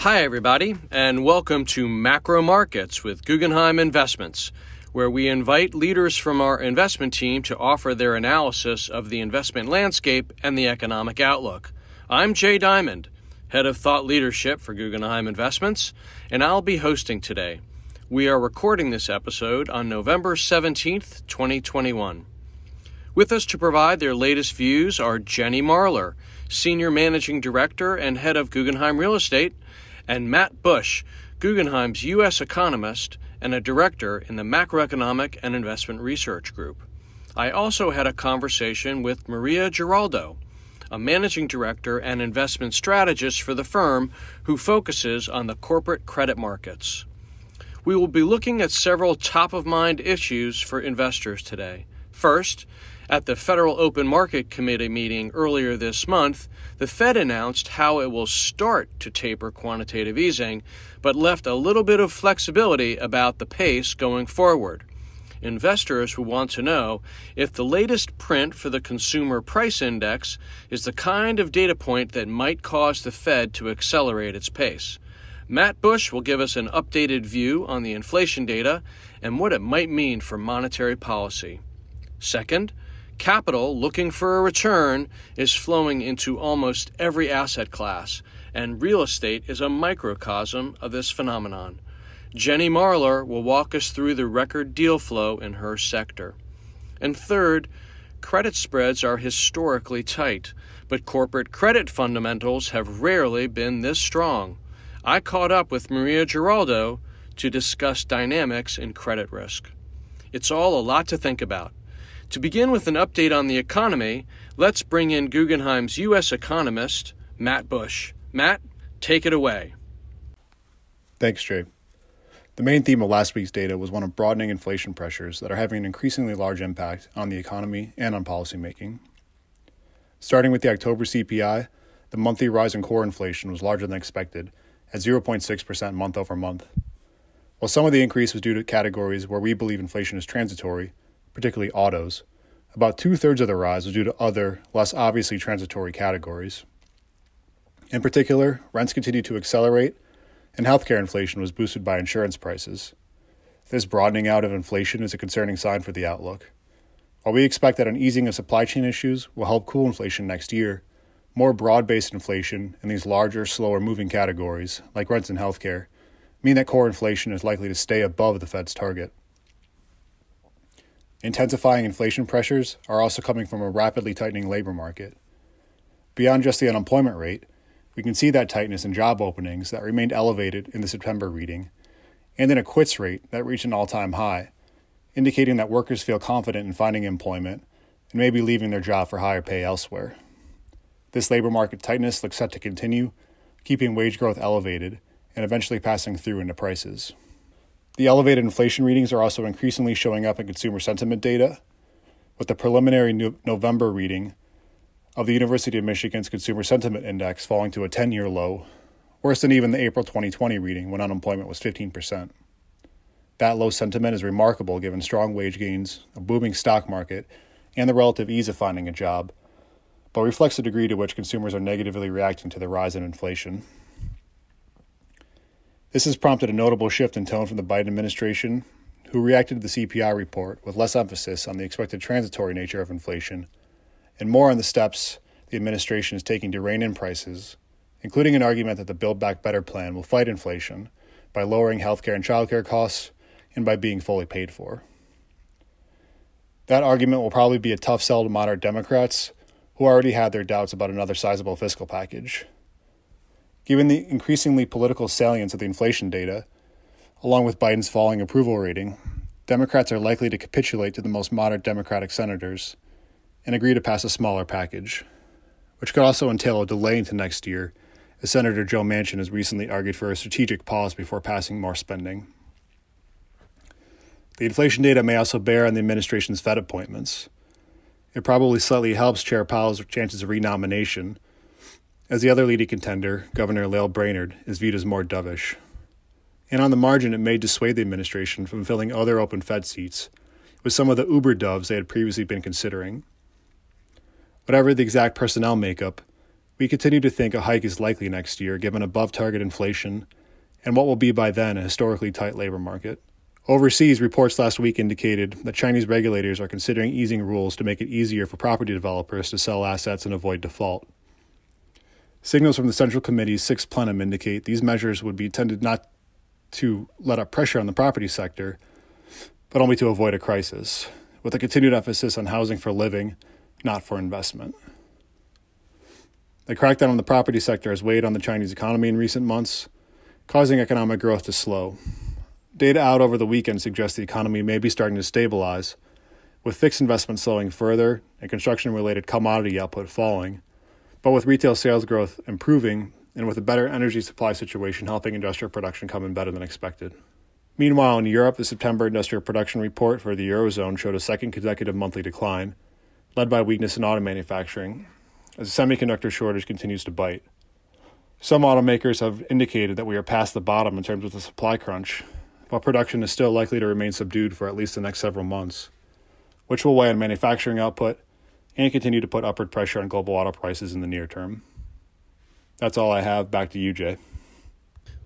Hi, everybody, and welcome to Macro Markets with Guggenheim Investments, where we invite leaders from our investment team to offer their analysis of the investment landscape and the economic outlook. I'm Jay Diamond, Head of Thought Leadership for Guggenheim Investments, and I'll be hosting today. We are recording this episode on November 17th, 2021. With us to provide their latest views are Jenny Marler, Senior Managing Director and Head of Guggenheim Real Estate, and Matt Bush, Guggenheim's U.S. economist and a director in the Macroeconomic and Investment Research Group. I also had a conversation with Maria Giraldo, a managing director and investment strategist for the firm who focuses on the corporate credit markets. We will be looking at several top of mind issues for investors today. First, at the Federal Open Market Committee meeting earlier this month, the Fed announced how it will start to taper quantitative easing, but left a little bit of flexibility about the pace going forward. Investors will want to know if the latest print for the Consumer Price Index is the kind of data point that might cause the Fed to accelerate its pace. Matt Bush will give us an updated view on the inflation data and what it might mean for monetary policy. Second, Capital looking for a return is flowing into almost every asset class, and real estate is a microcosm of this phenomenon. Jenny Marler will walk us through the record deal flow in her sector. And third, credit spreads are historically tight, but corporate credit fundamentals have rarely been this strong. I caught up with Maria Giraldo to discuss dynamics in credit risk. It's all a lot to think about. To begin with an update on the economy, let's bring in Guggenheim's U.S. economist, Matt Bush. Matt, take it away. Thanks, Jay. The main theme of last week's data was one of broadening inflation pressures that are having an increasingly large impact on the economy and on policymaking. Starting with the October CPI, the monthly rise in core inflation was larger than expected, at 0.6% month over month. While some of the increase was due to categories where we believe inflation is transitory, particularly autos. About two thirds of the rise was due to other, less obviously transitory categories. In particular, rents continued to accelerate, and healthcare inflation was boosted by insurance prices. This broadening out of inflation is a concerning sign for the outlook. While we expect that an easing of supply chain issues will help cool inflation next year, more broad based inflation in these larger, slower moving categories, like rents and healthcare, mean that core inflation is likely to stay above the Fed's target. Intensifying inflation pressures are also coming from a rapidly tightening labor market. Beyond just the unemployment rate, we can see that tightness in job openings that remained elevated in the September reading, and in a quits rate that reached an all time high, indicating that workers feel confident in finding employment and may be leaving their job for higher pay elsewhere. This labor market tightness looks set to continue, keeping wage growth elevated and eventually passing through into prices. The elevated inflation readings are also increasingly showing up in consumer sentiment data, with the preliminary November reading of the University of Michigan's Consumer Sentiment Index falling to a 10 year low, worse than even the April 2020 reading when unemployment was 15%. That low sentiment is remarkable given strong wage gains, a booming stock market, and the relative ease of finding a job, but reflects the degree to which consumers are negatively reacting to the rise in inflation. This has prompted a notable shift in tone from the Biden administration, who reacted to the CPI report with less emphasis on the expected transitory nature of inflation and more on the steps the administration is taking to rein in prices, including an argument that the Build Back Better plan will fight inflation by lowering healthcare and childcare costs and by being fully paid for. That argument will probably be a tough sell to moderate Democrats who already had their doubts about another sizable fiscal package. Given the increasingly political salience of the inflation data, along with Biden's falling approval rating, Democrats are likely to capitulate to the most moderate Democratic senators and agree to pass a smaller package, which could also entail a delay into next year, as Senator Joe Manchin has recently argued for a strategic pause before passing more spending. The inflation data may also bear on the administration's Fed appointments. It probably slightly helps Chair Powell's chances of renomination as the other leading contender, Governor Lael Brainard, is viewed as more dovish. And on the margin, it may dissuade the administration from filling other open Fed seats with some of the uber doves they had previously been considering. Whatever the exact personnel makeup, we continue to think a hike is likely next year given above target inflation and what will be by then a historically tight labor market. Overseas, reports last week indicated that Chinese regulators are considering easing rules to make it easier for property developers to sell assets and avoid default. Signals from the Central Committee's sixth plenum indicate these measures would be intended not to let up pressure on the property sector, but only to avoid a crisis, with a continued emphasis on housing for living, not for investment. The crackdown on the property sector has weighed on the Chinese economy in recent months, causing economic growth to slow. Data out over the weekend suggests the economy may be starting to stabilize, with fixed investment slowing further and construction related commodity output falling but with retail sales growth improving and with a better energy supply situation helping industrial production come in better than expected. Meanwhile, in Europe, the September industrial production report for the Eurozone showed a second consecutive monthly decline, led by weakness in auto manufacturing, as the semiconductor shortage continues to bite. Some automakers have indicated that we are past the bottom in terms of the supply crunch, while production is still likely to remain subdued for at least the next several months, which will weigh on manufacturing output and continue to put upward pressure on global auto prices in the near term. That's all I have. Back to you, Jay.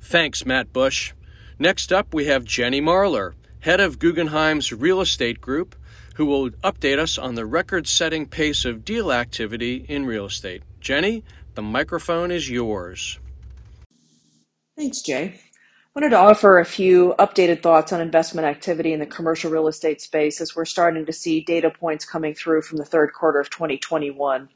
Thanks, Matt Bush. Next up, we have Jenny Marler, head of Guggenheim's Real Estate Group, who will update us on the record setting pace of deal activity in real estate. Jenny, the microphone is yours. Thanks, Jay wanted to offer a few updated thoughts on investment activity in the commercial real estate space as we're starting to see data points coming through from the third quarter of 2021. In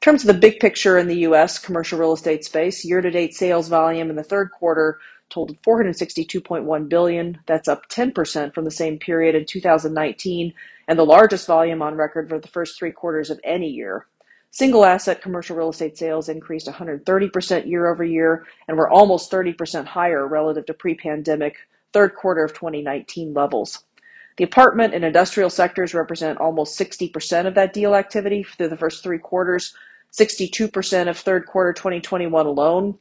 terms of the big picture in the U.S. commercial real estate space, year-to-date sales volume in the third quarter totaled 462.1 billion. That's up 10% from the same period in 2019 and the largest volume on record for the first three quarters of any year. Single asset commercial real estate sales increased 130% year over year and were almost 30% higher relative to pre pandemic third quarter of 2019 levels. The apartment and industrial sectors represent almost 60% of that deal activity through the first three quarters, 62% of third quarter 2021 alone.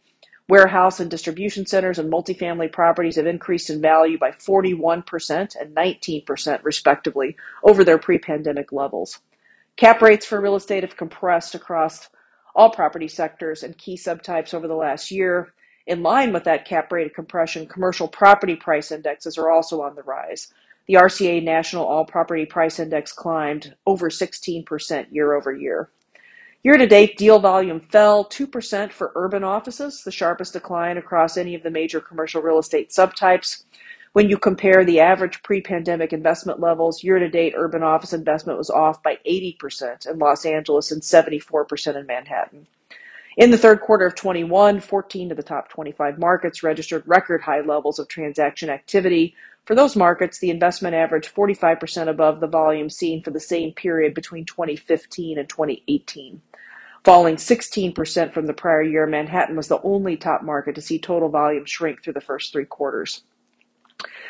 Warehouse and distribution centers and multifamily properties have increased in value by 41% and 19%, respectively, over their pre pandemic levels. Cap rates for real estate have compressed across all property sectors and key subtypes over the last year. In line with that cap rate compression, commercial property price indexes are also on the rise. The RCA National All Property Price Index climbed over 16% year over year. Year to date, deal volume fell 2% for urban offices, the sharpest decline across any of the major commercial real estate subtypes. When you compare the average pre-pandemic investment levels, year-to-date urban office investment was off by 80% in Los Angeles and 74% in Manhattan. In the third quarter of 21, 14 of the top 25 markets registered record high levels of transaction activity. For those markets, the investment averaged 45% above the volume seen for the same period between 2015 and 2018. Falling 16% from the prior year, Manhattan was the only top market to see total volume shrink through the first three quarters.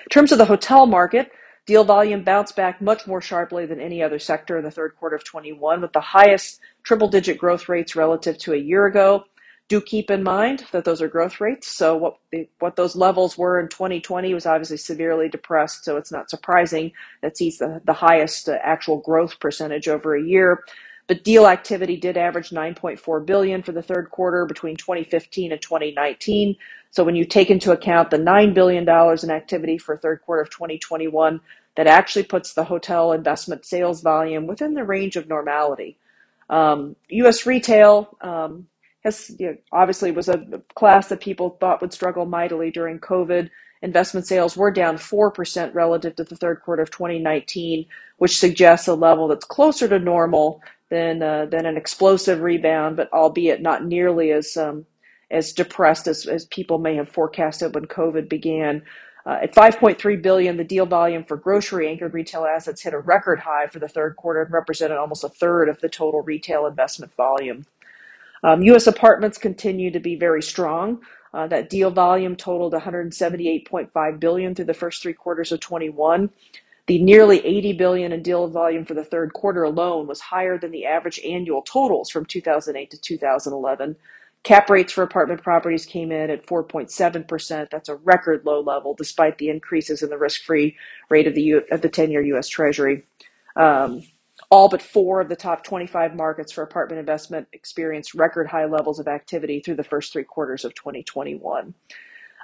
In terms of the hotel market, deal volume bounced back much more sharply than any other sector in the third quarter of 21, with the highest triple digit growth rates relative to a year ago. Do keep in mind that those are growth rates. So what what those levels were in 2020 was obviously severely depressed. So it's not surprising that sees the, the highest uh, actual growth percentage over a year. But deal activity did average 9.4 billion for the third quarter between 2015 and 2019. So when you take into account the 9 billion dollars in activity for third quarter of 2021, that actually puts the hotel investment sales volume within the range of normality. Um, U.S. retail um, has you know, obviously was a class that people thought would struggle mightily during COVID. Investment sales were down 4% relative to the third quarter of 2019, which suggests a level that's closer to normal than uh, than an explosive rebound, but albeit not nearly as um, as depressed as, as people may have forecasted when COVID began. Uh, at 5.3 billion, the deal volume for grocery-anchored retail assets hit a record high for the third quarter and represented almost a third of the total retail investment volume. Um, U.S. apartments continue to be very strong. Uh, that deal volume totaled 178.5 billion through the first three quarters of 21. The nearly 80 billion in deal volume for the third quarter alone was higher than the average annual totals from 2008 to 2011. Cap rates for apartment properties came in at 4.7%. That's a record low level despite the increases in the risk-free rate of the U- of the 10-year US Treasury. Um, all but four of the top 25 markets for apartment investment experienced record high levels of activity through the first three quarters of 2021.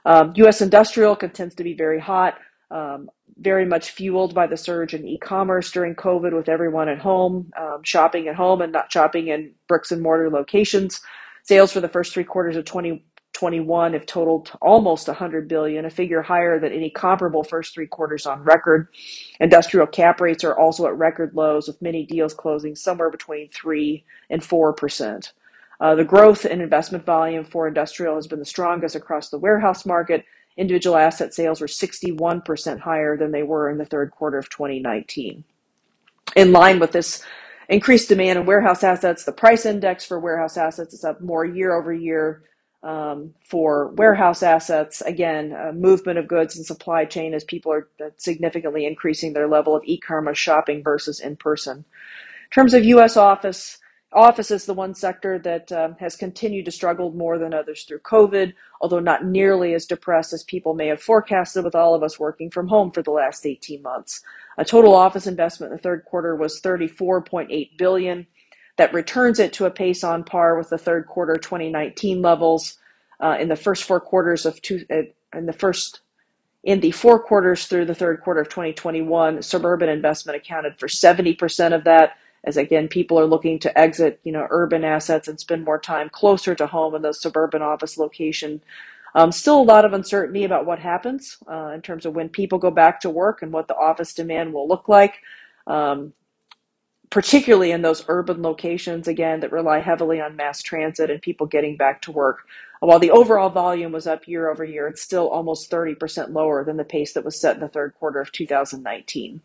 Um, U.S. industrial continues to be very hot, um, very much fueled by the surge in e-commerce during COVID, with everyone at home um, shopping at home and not shopping in bricks and mortar locations. Sales for the first three quarters of 2021 have totaled almost 100 billion, a figure higher than any comparable first three quarters on record. Industrial cap rates are also at record lows, with many deals closing somewhere between three and four percent. Uh, the growth in investment volume for industrial has been the strongest across the warehouse market. Individual asset sales were 61% higher than they were in the third quarter of 2019. In line with this increased demand in warehouse assets, the price index for warehouse assets is up more year over year um, for warehouse assets. Again, uh, movement of goods and supply chain as people are significantly increasing their level of e-commerce shopping versus in person. In terms of U.S. office, office is the one sector that um, has continued to struggle more than others through COVID, although not nearly as depressed as people may have forecasted with all of us working from home for the last 18 months. A total office investment in the third quarter was 34.8 billion. That returns it to a pace on par with the third quarter 2019 levels. Uh, in the first four quarters of two, uh, in the first in the four quarters through the third quarter of 2021, suburban investment accounted for 70% of that as again people are looking to exit you know urban assets and spend more time closer to home in those suburban office location um, still a lot of uncertainty about what happens uh, in terms of when people go back to work and what the office demand will look like um, particularly in those urban locations again that rely heavily on mass transit and people getting back to work. While the overall volume was up year over year it's still almost 30% lower than the pace that was set in the third quarter of 2019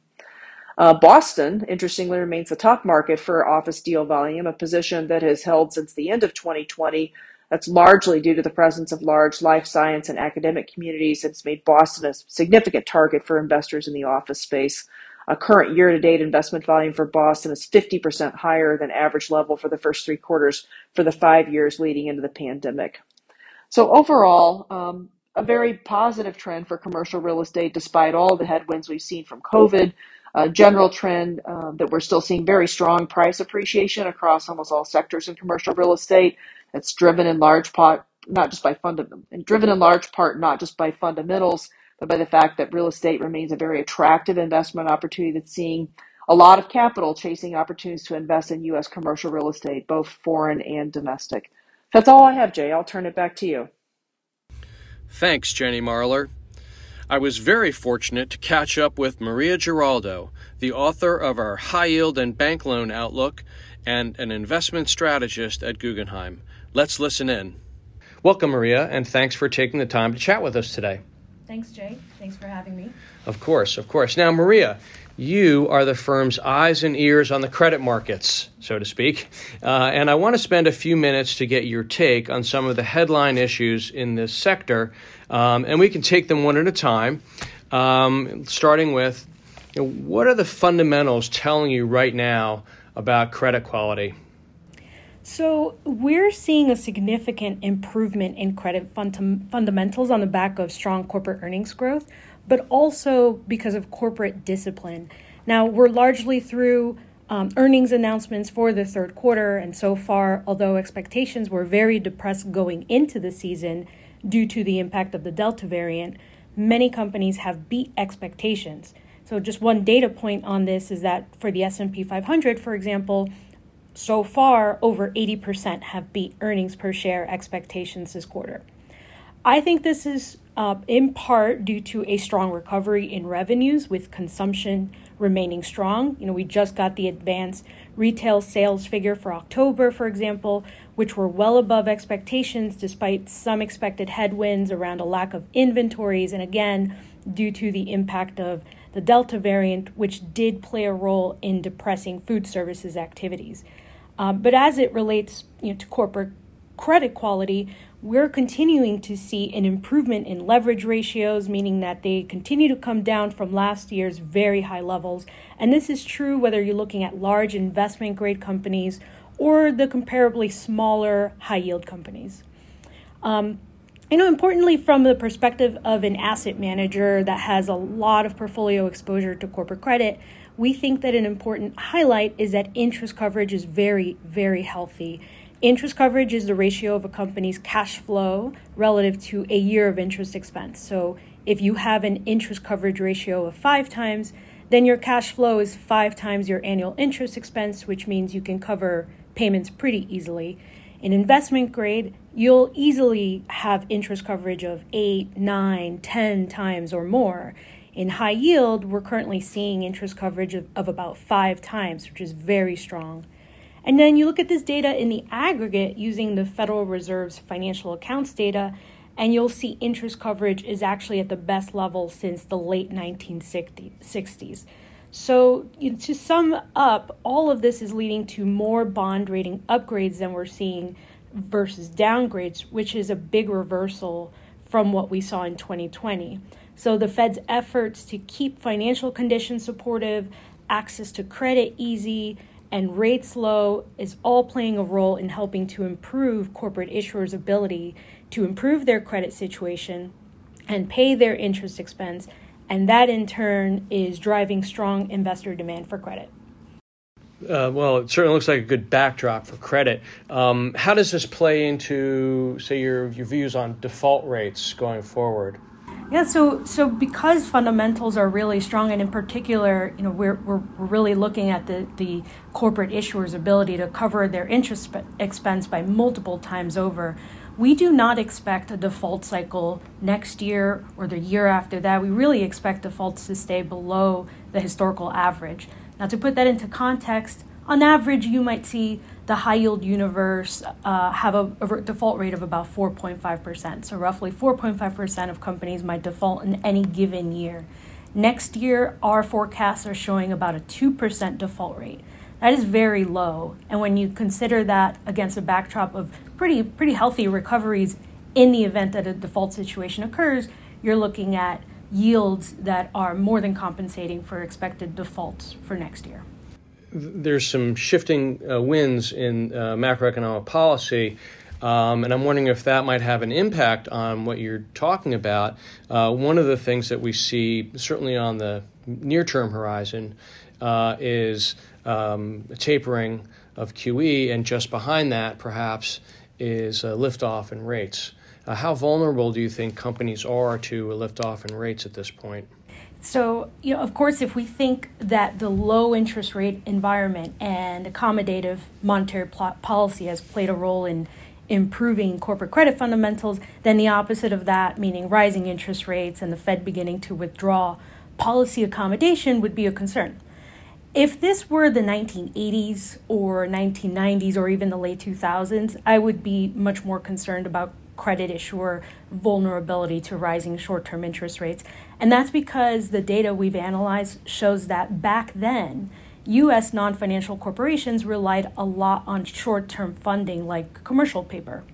uh, Boston, interestingly, remains the top market for office deal volume, a position that has held since the end of 2020. That's largely due to the presence of large life science and academic communities that's made Boston a significant target for investors in the office space. A current year to date investment volume for Boston is 50% higher than average level for the first three quarters for the five years leading into the pandemic. So, overall, um, a very positive trend for commercial real estate despite all the headwinds we've seen from COVID a general trend um, that we're still seeing very strong price appreciation across almost all sectors in commercial real estate. It's driven in large part not just by fundamental, and driven in large part not just by fundamentals, but by the fact that real estate remains a very attractive investment opportunity that's seeing a lot of capital chasing opportunities to invest in U.S. commercial real estate, both foreign and domestic. That's all I have, Jay. I'll turn it back to you. Thanks, Jenny Marler. I was very fortunate to catch up with Maria Giraldo, the author of our High Yield and Bank Loan Outlook and an investment strategist at Guggenheim. Let's listen in. Welcome, Maria, and thanks for taking the time to chat with us today. Thanks, Jay. Thanks for having me. Of course, of course. Now, Maria, you are the firm's eyes and ears on the credit markets, so to speak. Uh, and I want to spend a few minutes to get your take on some of the headline issues in this sector um, and we can take them one at a time, um, starting with you know, what are the fundamentals telling you right now about credit quality? So, we're seeing a significant improvement in credit fund- fundamentals on the back of strong corporate earnings growth, but also because of corporate discipline. Now, we're largely through um, earnings announcements for the third quarter, and so far, although expectations were very depressed going into the season, due to the impact of the Delta variant, many companies have beat expectations. So just one data point on this is that for the S&P 500, for example, so far over 80% have beat earnings per share expectations this quarter. I think this is uh, in part due to a strong recovery in revenues with consumption remaining strong. You know, we just got the advanced retail sales figure for October, for example, which were well above expectations despite some expected headwinds around a lack of inventories and again due to the impact of the Delta variant, which did play a role in depressing food services activities. Um, but as it relates you know, to corporate credit quality, we're continuing to see an improvement in leverage ratios, meaning that they continue to come down from last year's very high levels. And this is true whether you're looking at large investment grade companies or the comparably smaller high yield companies. Um, you know, importantly, from the perspective of an asset manager that has a lot of portfolio exposure to corporate credit, we think that an important highlight is that interest coverage is very, very healthy. Interest coverage is the ratio of a company's cash flow relative to a year of interest expense. So if you have an interest coverage ratio of five times, then your cash flow is five times your annual interest expense, which means you can cover payments pretty easily. In investment grade, you'll easily have interest coverage of eight, nine, ten times or more. In high yield, we're currently seeing interest coverage of, of about five times, which is very strong. And then you look at this data in the aggregate using the Federal Reserve's financial accounts data, and you'll see interest coverage is actually at the best level since the late 1960s. So, to sum up, all of this is leading to more bond rating upgrades than we're seeing versus downgrades, which is a big reversal from what we saw in 2020. So, the Fed's efforts to keep financial conditions supportive, access to credit easy, and rates low is all playing a role in helping to improve corporate issuers' ability to improve their credit situation and pay their interest expense, and that in turn is driving strong investor demand for credit. Uh, well, it certainly looks like a good backdrop for credit. Um, how does this play into, say, your, your views on default rates going forward? Yeah, so so because fundamentals are really strong, and in particular, you know, we're we're, really looking at the the corporate issuer's ability to cover their interest expense by multiple times over. We do not expect a default cycle next year or the year after that. We really expect defaults to stay below the historical average. Now, to put that into context, on average, you might see the high yield universe uh, have a, a, default rate of about 4.5%. So, roughly 4.5% of companies might default in any given year. Next year, our forecasts are showing about a 2% default rate. That is very low. And when you consider that against a backdrop of pretty, pretty healthy recoveries in the event that a default situation occurs, you're looking at yields that are more than compensating for expected defaults for next year there's some shifting uh, winds in uh, macroeconomic policy. Um, and I'm wondering if that might have an impact on what you're talking about. Uh, one of the things that we see, certainly on the near term horizon, uh, is um, tapering of QE, and just behind that, perhaps, is a liftoff in rates. Uh, how vulnerable do you think companies are to a liftoff in rates at this point? So, you know, of course, if we think that the low interest rate environment and accommodative monetary policy has played a role in improving corporate credit fundamentals, then the opposite of that, meaning rising interest rates and the Fed beginning to withdraw policy accommodation, would be a concern. If this were the 1980s or 1990s or even the late 2000s, I would be much more concerned about credit issuer vulnerability to rising short term interest rates. And that's because the data we've analyzed shows that back then, US non financial corporations relied a lot on short term funding like commercial paper.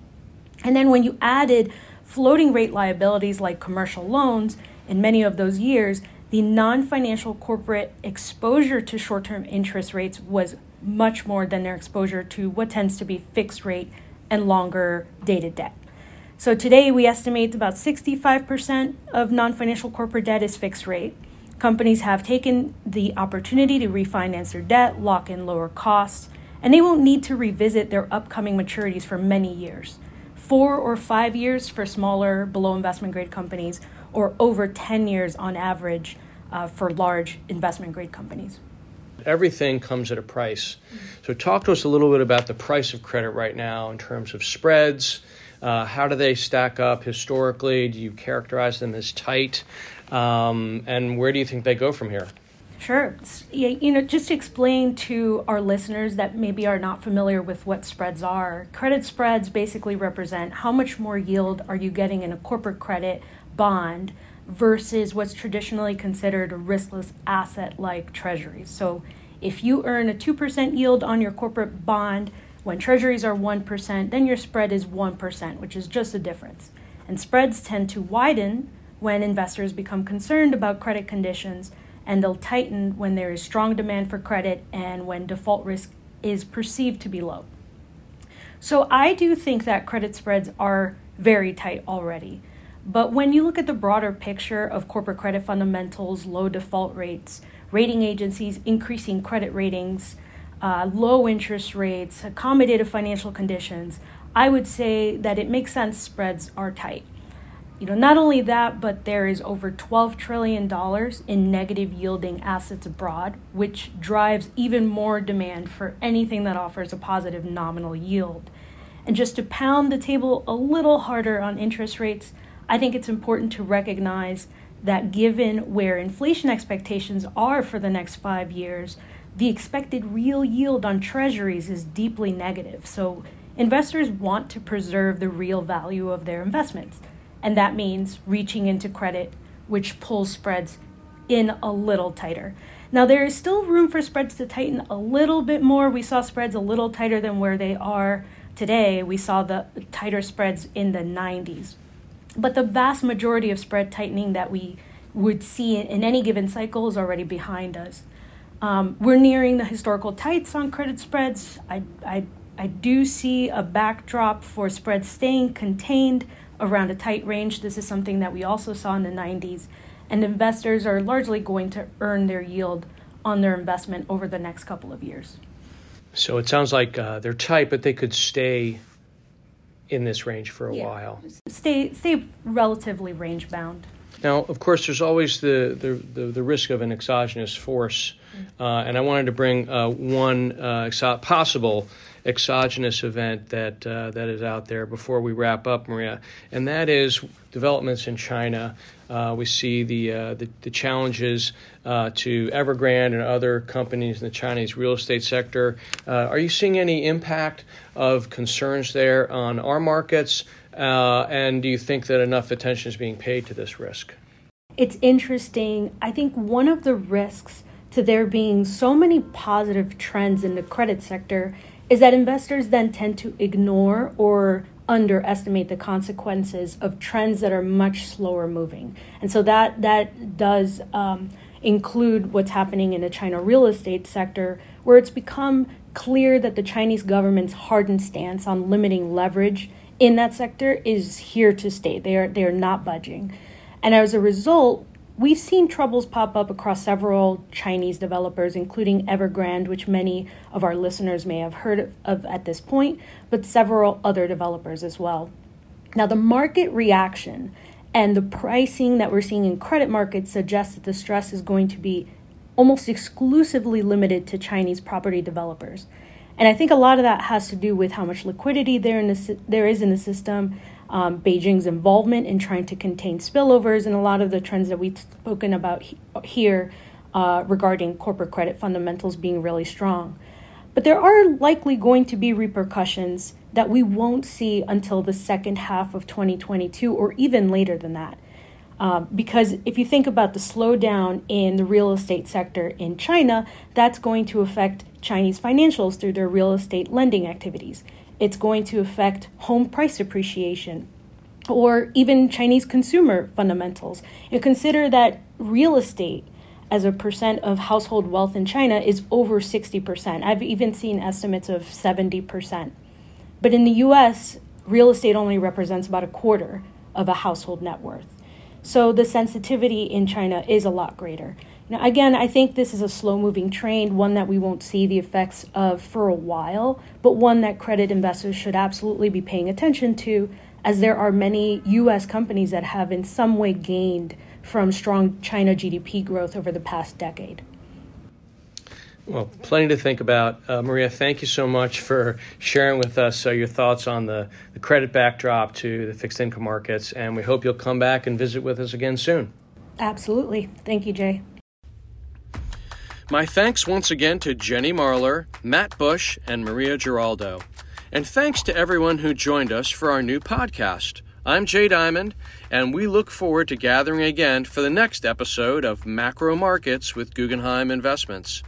And then when you added floating rate liabilities like commercial loans in many of those years, the non financial corporate exposure to short term interest rates was much more than their exposure to what tends to be fixed rate and longer dated debt. So today we estimate about 65% of non financial corporate debt is fixed rate. Companies have taken the opportunity to refinance their debt, lock in lower costs, and they won't need to revisit their upcoming maturities for many years. Four or five years for smaller, below investment grade companies, or over 10 years on average uh, for large investment grade companies. Everything comes at a price. So, talk to us a little bit about the price of credit right now in terms of spreads uh, how do they stack up historically? Do you characterize them as tight? Um, and where do you think they go from here? Sure. Yeah, You know, just to explain to our listeners that maybe are not familiar with what spreads are, credit spreads basically represent how much more yield are you getting in a corporate credit bond versus what's traditionally considered a riskless asset like treasuries. So if you earn a 2% yield on your corporate bond, when treasuries are 1%, then your spread is 1%, which is just a difference. And spreads tend to widen when investors become concerned about credit conditions, and they'll tighten when there is strong demand for credit and when default risk is perceived to be low. So I do think that credit spreads are very tight already. But when you look at the broader picture of corporate credit fundamentals, low default rates, rating agencies increasing credit ratings, uh, low interest rates, accommodative financial conditions, I would say that it makes sense spreads are tight. You know, not only that, but there is over $12 trillion in negative yielding assets abroad, which drives even more demand for anything that offers a positive nominal yield. And just to pound the table a little harder on interest rates, I think it's important to recognize that given where inflation expectations are for the next five years, the expected real yield on treasuries is deeply negative. So investors want to preserve the real value of their investments. And that means reaching into credit, which pulls spreads in a little tighter. Now, there is still room for spreads to tighten a little bit more. We saw spreads a little tighter than where they are today. We saw the tighter spreads in the 90s. But the vast majority of spread tightening that we would see in any given cycle is already behind us. Um, we're nearing the historical tights on credit spreads. I, I, I do see a backdrop for spreads staying contained around a tight range. This is something that we also saw in the 90s. And investors are largely going to earn their yield on their investment over the next couple of years. So it sounds like uh, they're tight, but they could stay in this range for a yeah. while. Stay stay relatively range bound. Now, of course, there's always the the, the, the risk of an exogenous force, uh, and I wanted to bring uh, one uh, exo- possible exogenous event that uh, that is out there before we wrap up, Maria, and that is developments in China. Uh, we see the, uh, the, the challenges to Evergrande and other companies in the Chinese real estate sector. Are you seeing any impact of concerns there on our markets? Uh, and do you think that enough attention is being paid to this risk? It's interesting. I think one of the risks to there being so many positive trends in the credit sector is that investors then tend to ignore or underestimate the consequences of trends that are much slower moving. And so that that does um, include what's happening in the China real estate sector, where it's become clear that the Chinese government's hardened stance on limiting leverage in that sector is here to stay. They are they are not budging. And as a result, We've seen troubles pop up across several Chinese developers, including Evergrande, which many of our listeners may have heard of at this point, but several other developers as well. Now, the market reaction and the pricing that we're seeing in credit markets suggests that the stress is going to be almost exclusively limited to Chinese property developers. And I think a lot of that has to do with how much liquidity there, in the, there is in the system, um, Beijing's involvement in trying to contain spillovers, and a lot of the trends that we've spoken about he- here uh, regarding corporate credit fundamentals being really strong. But there are likely going to be repercussions that we won't see until the second half of 2022 or even later than that. Um, because if you think about the slowdown in the real estate sector in China, that's going to affect Chinese financials through their real estate lending activities it's going to affect home price appreciation or even Chinese consumer fundamentals. You consider that real estate as a percent of household wealth in China is over 60%. I've even seen estimates of 70%. But in the US, real estate only represents about a quarter of a household net worth. So the sensitivity in China is a lot greater. Now, again, I think this is a slow moving train, one that we won't see the effects of for a while, but one that credit investors should absolutely be paying attention to, as there are many U.S. companies that have in some way gained from strong China GDP growth over the past decade. Well, plenty to think about. Uh, Maria, thank you so much for sharing with us uh, your thoughts on the, the credit backdrop to the fixed income markets, and we hope you'll come back and visit with us again soon. Absolutely. Thank you, Jay. My thanks once again to Jenny Marler, Matt Bush, and Maria Giraldo. And thanks to everyone who joined us for our new podcast. I'm Jay Diamond, and we look forward to gathering again for the next episode of Macro Markets with Guggenheim Investments.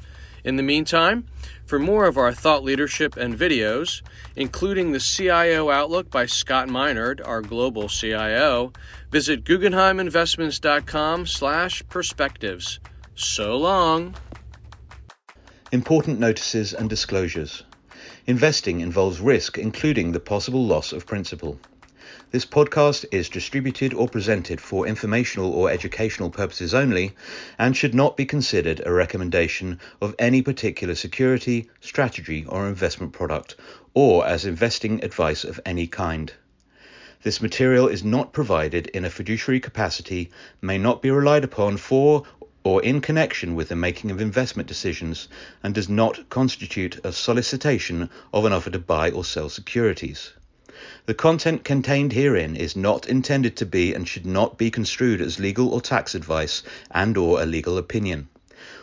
In the meantime, for more of our thought leadership and videos, including the CIO Outlook by Scott Minerd, our global CIO, visit guggenheiminvestments.com slash perspectives. So long. Important notices and disclosures. Investing involves risk, including the possible loss of principal. This podcast is distributed or presented for informational or educational purposes only and should not be considered a recommendation of any particular security, strategy, or investment product, or as investing advice of any kind. This material is not provided in a fiduciary capacity, may not be relied upon for or in connection with the making of investment decisions, and does not constitute a solicitation of an offer to buy or sell securities. The content contained herein is not intended to be and should not be construed as legal or tax advice and or a legal opinion.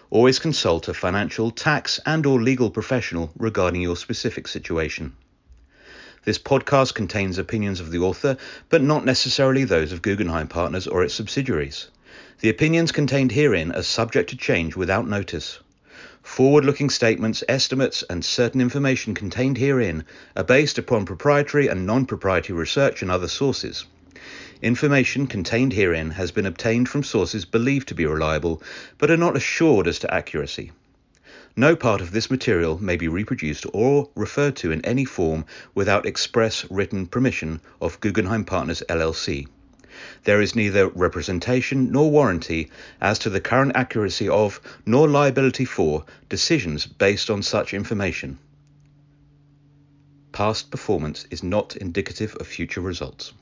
Always consult a financial, tax and or legal professional regarding your specific situation. This podcast contains opinions of the author, but not necessarily those of Guggenheim Partners or its subsidiaries. The opinions contained herein are subject to change without notice. Forward looking statements, estimates, and certain information contained herein are based upon proprietary and non proprietary research and other sources. Information contained herein has been obtained from sources believed to be reliable, but are not assured as to accuracy. No part of this material may be reproduced or referred to in any form without express written permission of Guggenheim Partners LLC. There is neither representation nor warranty as to the current accuracy of, nor liability for, decisions based on such information. Past performance is not indicative of future results.